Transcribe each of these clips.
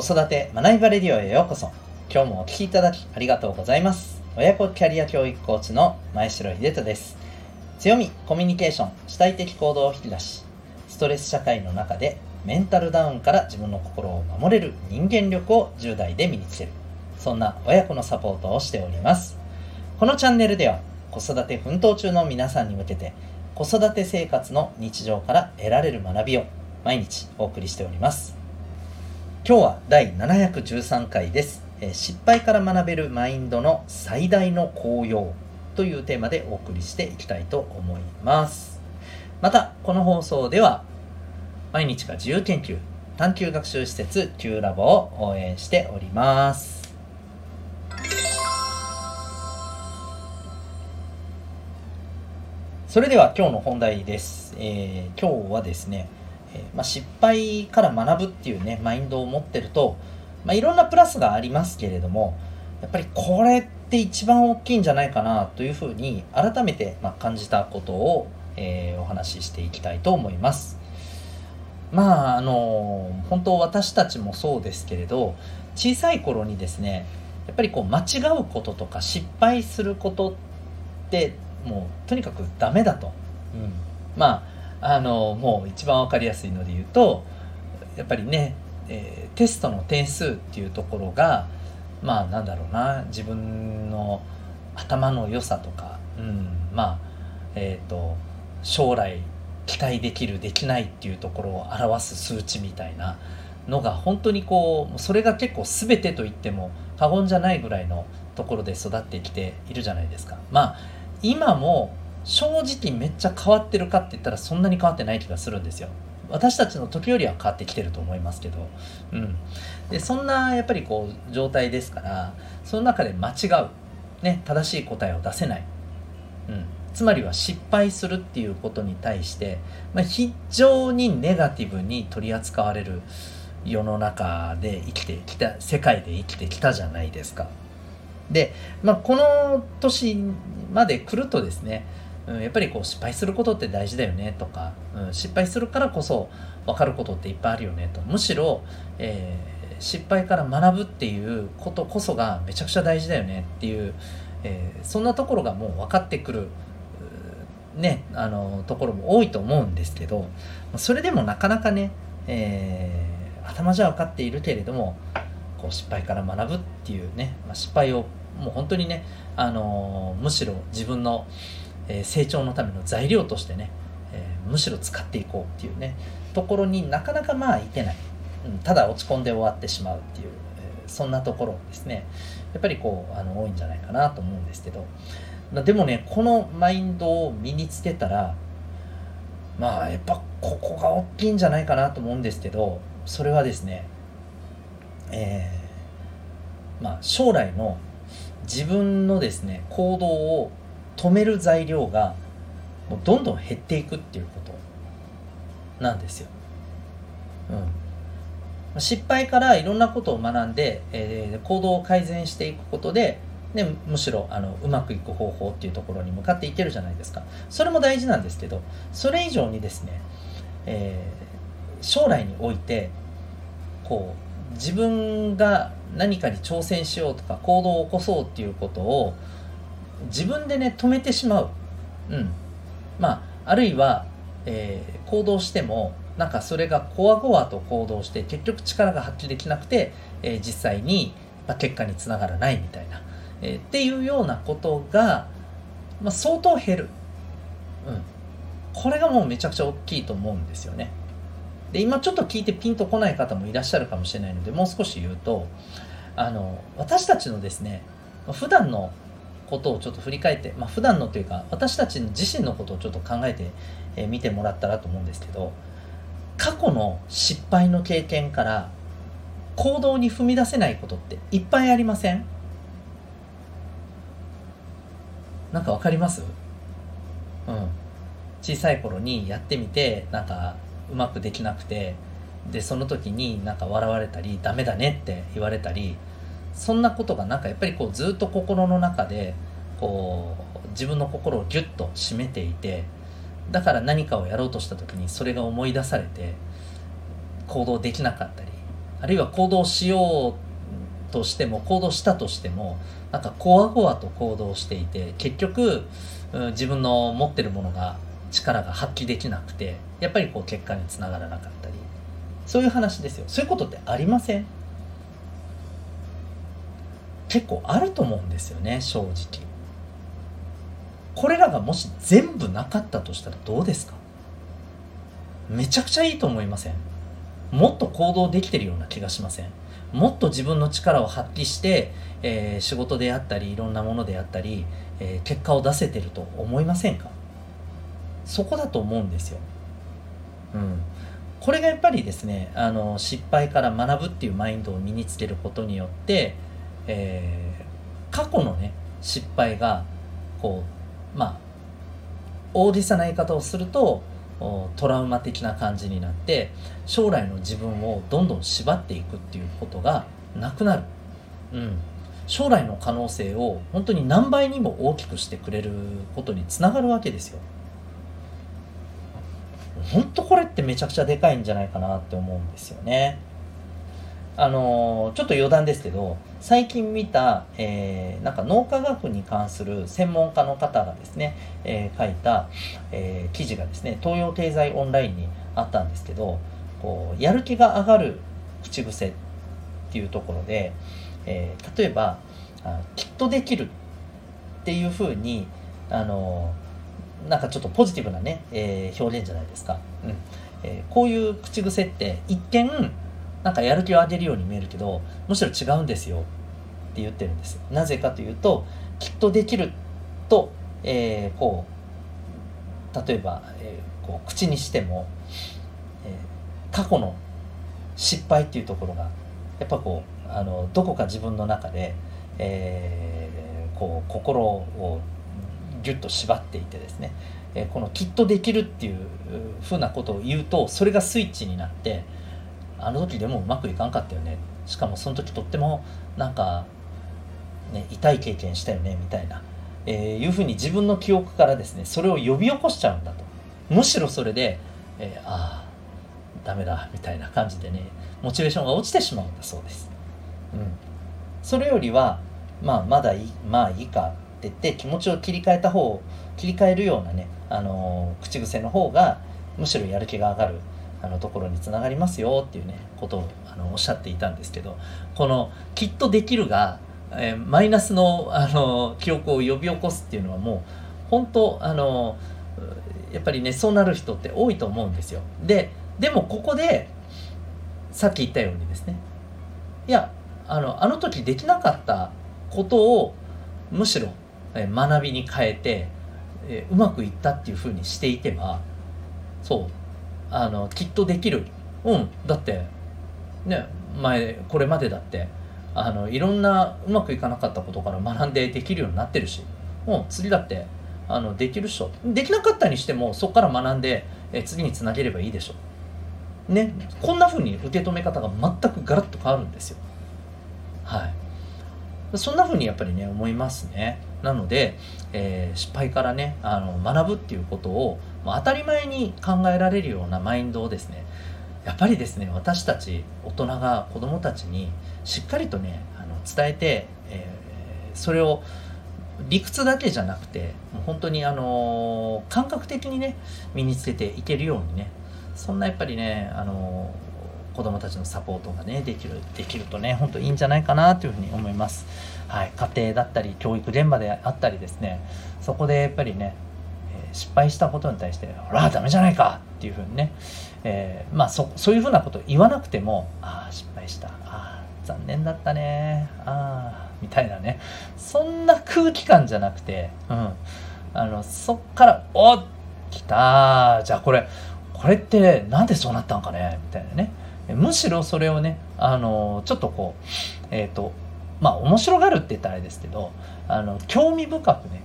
子育て学びバレディオへようこそ。今日もお聴きいただきありがとうございます。親子キャリア教育コーチの前城秀人です。強みコミュニケーション主体的行動を引き出しストレス社会の中でメンタルダウンから自分の心を守れる人間力を10代で身につける。そんな親子のサポートをしております。このチャンネルでは子育て奮闘中の皆さんに向けて子育て生活の日常から得られる学びを毎日お送りしております。今日は第713回です、え失敗から学べるマインドの最大の効用というテーマでお送りしていきたいと思います。またこの放送では毎日が自由研究探究学習施設 Q ラボを応援しております。それでは今日の本題です、えー、今日はですねえまあ、失敗から学ぶっていうねマインドを持ってると、まあ、いろんなプラスがありますけれどもやっぱりこれって一番大きいんじゃないかなというふうに改めてま感じたことを、えー、お話ししていきたいと思います。まああの本当私たちもそうですけれど小さい頃にですねやっぱりこう間違うこととか失敗することってもうとにかくダメだと、うん、まああのもう一番分かりやすいので言うとやっぱりね、えー、テストの点数っていうところがまあなんだろうな自分の頭の良さとか、うん、まあえっ、ー、と将来期待できるできないっていうところを表す数値みたいなのが本当にこうそれが結構全てと言っても過言じゃないぐらいのところで育ってきているじゃないですか。まあ今も正直めっちゃ変わってるかって言ったらそんなに変わってない気がするんですよ。私たちの時よりは変わってきてると思いますけど、うん、でそんなやっぱりこう状態ですからその中で間違う、ね、正しい答えを出せない、うん、つまりは失敗するっていうことに対して、まあ、非常にネガティブに取り扱われる世の中で生きてきた世界で生きてきたじゃないですか。で、まあ、この年まで来るとですねうん、やっぱりこう失敗することって大事だよねとか、うん、失敗するからこそ分かることっていっぱいあるよねと。むしろ、えー、失敗から学ぶっていうことこそがめちゃくちゃ大事だよねっていう、えー、そんなところがもう分かってくるねあのところも多いと思うんですけどそれでもなかなかね、えー、頭じゃ分かっているけれどもこう失敗から学ぶっていうね、まあ、失敗をもう本当にね、あのむしろ自分の、え成長のための材料としてね、えむしろ使っていこうっていうねところになかなかまあいけない、うん、ただ落ち込んで終わってしまうっていう、えそんなところですね。やっぱりこうあの多いんじゃないかなと思うんですけど。でもねこのマインドを身につけたらまあやっぱここが大きいんじゃないかなと思うんですけどそれはですねえー、まあ将来の自分のですね行動を止める材料がもうどんどん減っていくっていうことなんですよ。うん、失敗からいろんなことを学んで、えー、行動を改善していくことで、ね、むしろあのうまくいく方法っていうところに向かっていけるじゃないですか。それも大事なんですけどそれ以上にですね、えー、将来においてこう自分が何かに挑戦しようとか行動を起こそうっていうことを自分でね止めてしまう、うん、まああるいは、えー、行動してもなんかそれがこわごわと行動して結局力が発揮できなくて、えー、実際に、まあ、結果につながらないみたいな、えー、っていうようなことが、まあ、相当減る、うん、これがもうめちゃくちゃ大きいと思うんですよね。で今ちょっと聞いてピンとこない方もいらっしゃるかもしれないのでもう少し言うとあの私たちのですね普段のことをちょっと振り返って、まあ、普段のというか私たち自身のことをちょっと考えて、えー、てもらったらと思うんですけど過去の失敗の経験から行動に踏み出せないことっていっぱいありません？なんかわかります？うん。小さい頃にやってみてなんかうまくできなくてでその時になんか笑われたりダメだねって言われたりそんなことがなんかやっぱりこうずっと心の中でこう自分の心をギュッと締めていてだから何かをやろうとした時にそれが思い出されて行動できなかったり、あるいは行動しようとしても行動したとしてもなんかこわごわと行動していて結局、自分の持ってるものが力が発揮できなくてやっぱりこう結果につながらなかったりそういう話ですよ。そういうことってありません？結構あると思うんですよね正直。これらがもし全部なかったとしたらどうですか？めちゃくちゃいいと思いません？もっと行動できてるような気がしません？もっと自分の力を発揮して、えー、仕事であったりいろんなものであったり、えー、結果を出せてると思いませんか？そこだと思うんですよ。うん、これがやっぱりですねあの失敗から学ぶっていうマインドを身につけることによって、えー、過去のね失敗がこうまあ大げさな言い方をするとトラウマ的な感じになって将来の自分をどんどん縛っていくっていうことがなくなる、うん、将来の可能性を本当に何倍にも大きくしてくれることにつながるわけですよ。本当これってめちゃくちゃでかいんじゃないかなって思うんですよね。あのちょっと余談ですけど最近見た、えー、なんか脳科学に関する専門家の方がですね、えー、書いた、えー、記事がですね東洋経済オンラインにあったんですけどこうやる気が上がる口癖っていうところで、え例えばあ「きっとできる」っていうふうにあのなんかちょっとポジティブなね、え表現じゃないですか、うん。えこういう口癖って一見なんかやる気を上げるように見えるけどむしろ違うんですよ。って言ってるんです。なぜかというときっとできると、えー、こう例えば、えー、こう口にしても、えー、過去の失敗っていうところがやっぱこうあのどこか自分の中で、えー、こう心をギュッと縛っていてですね、えー、このきっとできるっていうふうなことを言うとそれがスイッチになってあの時でもうまくいかんかったよね。しかもその時とってもなんか、ね、痛い経験したよねみたいな、えー、いうふうに自分の記憶からですねそれを呼び起こしちゃうんだと。むしろそれで、えー、ああダメだみたいな感じでねモチベーションが落ちてしまうんだそうです、うん、それよりはまあまだいいまあいいかって言って気持ちを切り替えた方切り替えるようなね、あのー、口癖の方がむしろやる気が上がる。あのところにつながりますよっていうねことをあのおっしゃっていたんですけどこの「きっとできるが」えー、マイナスのあの記憶を呼び起こすっていうのはもう本当あのやっぱりねそうなる人って多いと思うんですよ。ででもここでさっき言ったようにですねいやあのあの時できなかったことをむしろ学びに変えて、えうまくいったっていうふうにしていけばそうあのきっとできる。うんだって。ね前これまでだって。あのいろんなうまくいかなかったことから学んでできるようになってるし。もう次だって。あのできるっしょ。できなかったにしてもそこから学んでえ次につなげればいいでしょ。ねこんな風に受け止め方が全くガラッと変わるんですよ。はい。そんな風にやっぱりね思いますね。なので、えー、失敗からねあの学ぶっていうことをもう当たり前に考えられるようなマインドをですねやっぱりですね私たち大人が子どもたちにしっかりとねあの伝えて、えー、それを理屈だけじゃなくてもう本当にあの感覚的にね身につけていけるようにねそんなやっぱりねあの子どもたちのサポートがねできるできるとね本当いいんじゃないかなというふうに思います。はい、家庭だったり教育現場であったりですねそこでやっぱりね失敗したことに対して「ほらダメじゃないか!」っていうふうにね、えー、まあそそういうふうなことを言わなくても「ああ失敗した。ああ残念だったね。ああ」みたいなね。そんな空気感じゃなくて、うん、あのそっから「おっ来たじゃあこれこれってなんでそうなったんかね」みたいなね。むしろそれをねあのちょっとこうえっ、ー、とまあ面白がるって言ったらあれですけどあの興味深くね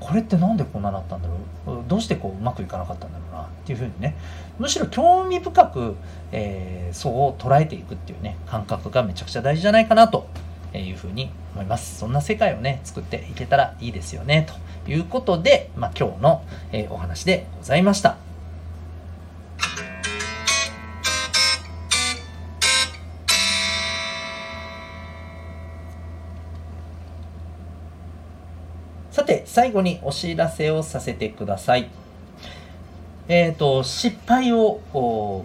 これって何でこんななったんだろう？どうしてこううまくいかなかったんだろうなっていうふうにね。むしろ興味深く、えー、そう捉えていくっていうね感覚がめちゃくちゃ大事じゃないかなというふうに思います。そんな世界をね作っていけたらいいですよねということで、まあ、今日の、えー、お話でございました。さて最後にお知らせをさせてください。えっ、ー、と、失敗を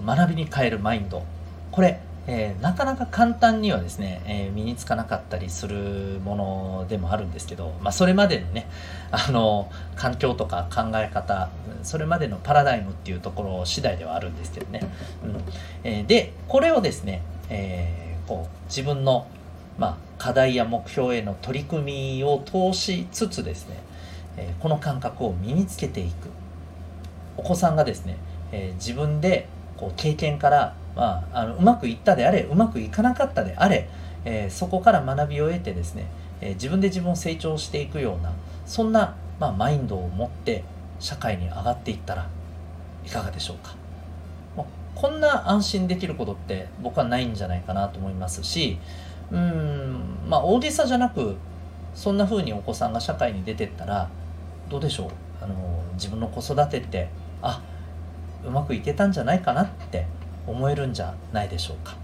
学びに変えるマインド。これ、えー、なかなか簡単にはですね、えー、身につかなかったりするものでもあるんですけど、まあ、それまでのね、あの、環境とか考え方、それまでのパラダイムっていうところ次第ではあるんですけどね。うんえー、で、これをですね、え、こう自分の、まあ、課題や目標への取り組みを通しつつですね、え、この感覚を身につけていく。お子さんがですね、え、自分でこう経験からまあ、あのうまくいったであれうまくいかなかったであれ、え、そこから学びを得てですね、え、自分で自分を成長していくようなそんな、まあ、マインドを持って社会に上がっていったらいかがでしょうか、ま、こんな安心できることって僕はないんじゃないかなと思いますしうん。まあ大げさじゃなくそんな風にお子さんが社会に出てったらどうでしょう？あの自分の子育てってあうまくいけたんじゃないかなって思えるんじゃないでしょうか。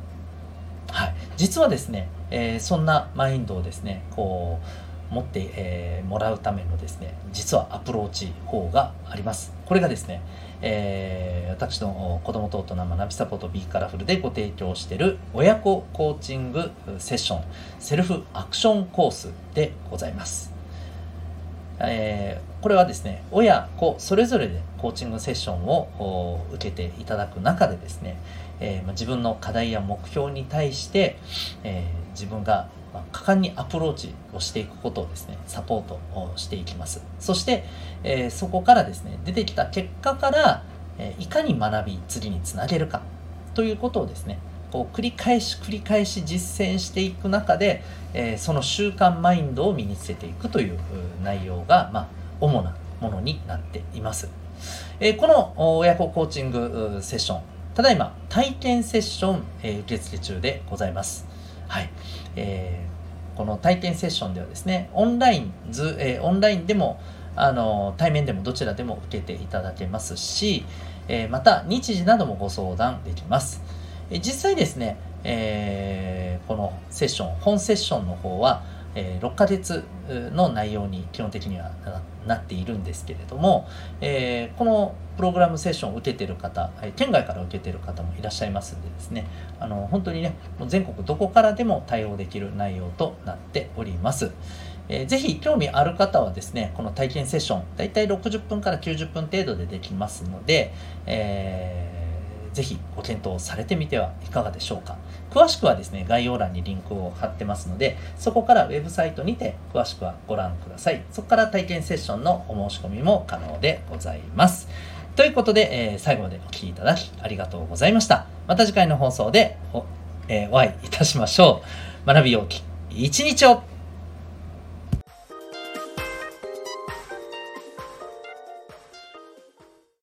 はい、実はですね、えー、そんなマインドをですねこう持って、えー、もらうためのですね実はアプローチ法があります。これがですね、えー、私の子供と大人学びサポート B カラフルでご提供している親子コーチングセッションセルフアクションコースでございます。えー、これはですね親子それぞれでコーチングセッションを受けていただく中でですね、えー、自分の課題や目標に対して、えー、自分が果敢にアプローチをしていくことをですねサポートをしていきますそして、えー、そこからですね出てきた結果から、えいかに学び次につなげるかということをですねこう繰り返し繰り返し実践していく中で、えー、その習慣マインドを身につけていくという内容が、まあ、主なものになっています。えー、この親子コーチングセッション、ただいま体験セッション、えー、受付中でございます。はい。えー、この体験セッションではですね、オンライン、ずえー、オンラインでも、あの対面でもどちらでも受けていただけますし、えー、また日時などもご相談できます。え実際ですね、えー、このセッション、本セッションの方は、え、6ヶ月の内容に基本的にはなっているんですけれども、え、このプログラムセッションを受けてる方、県外から受けてる方もいらっしゃいますんでですね、あの本当にね、もう全国どこからでも対応できる内容となっております。えー、ぜひ興味ある方はですね、この体験セッション、だいたい60分から90分程度でできますので、えーぜひご検討されてみてはいかがでしょうか。詳しくはですね、概要欄にリンクを貼ってますので、そこからウェブサイトにて詳しくはご覧ください。そこから体験セッションのお申し込みも可能でございます。ということで、えー、最後までお聴きいただきありがとうございました。また次回の放送でお,、えー、お会いいたしましょう。学びようき一日を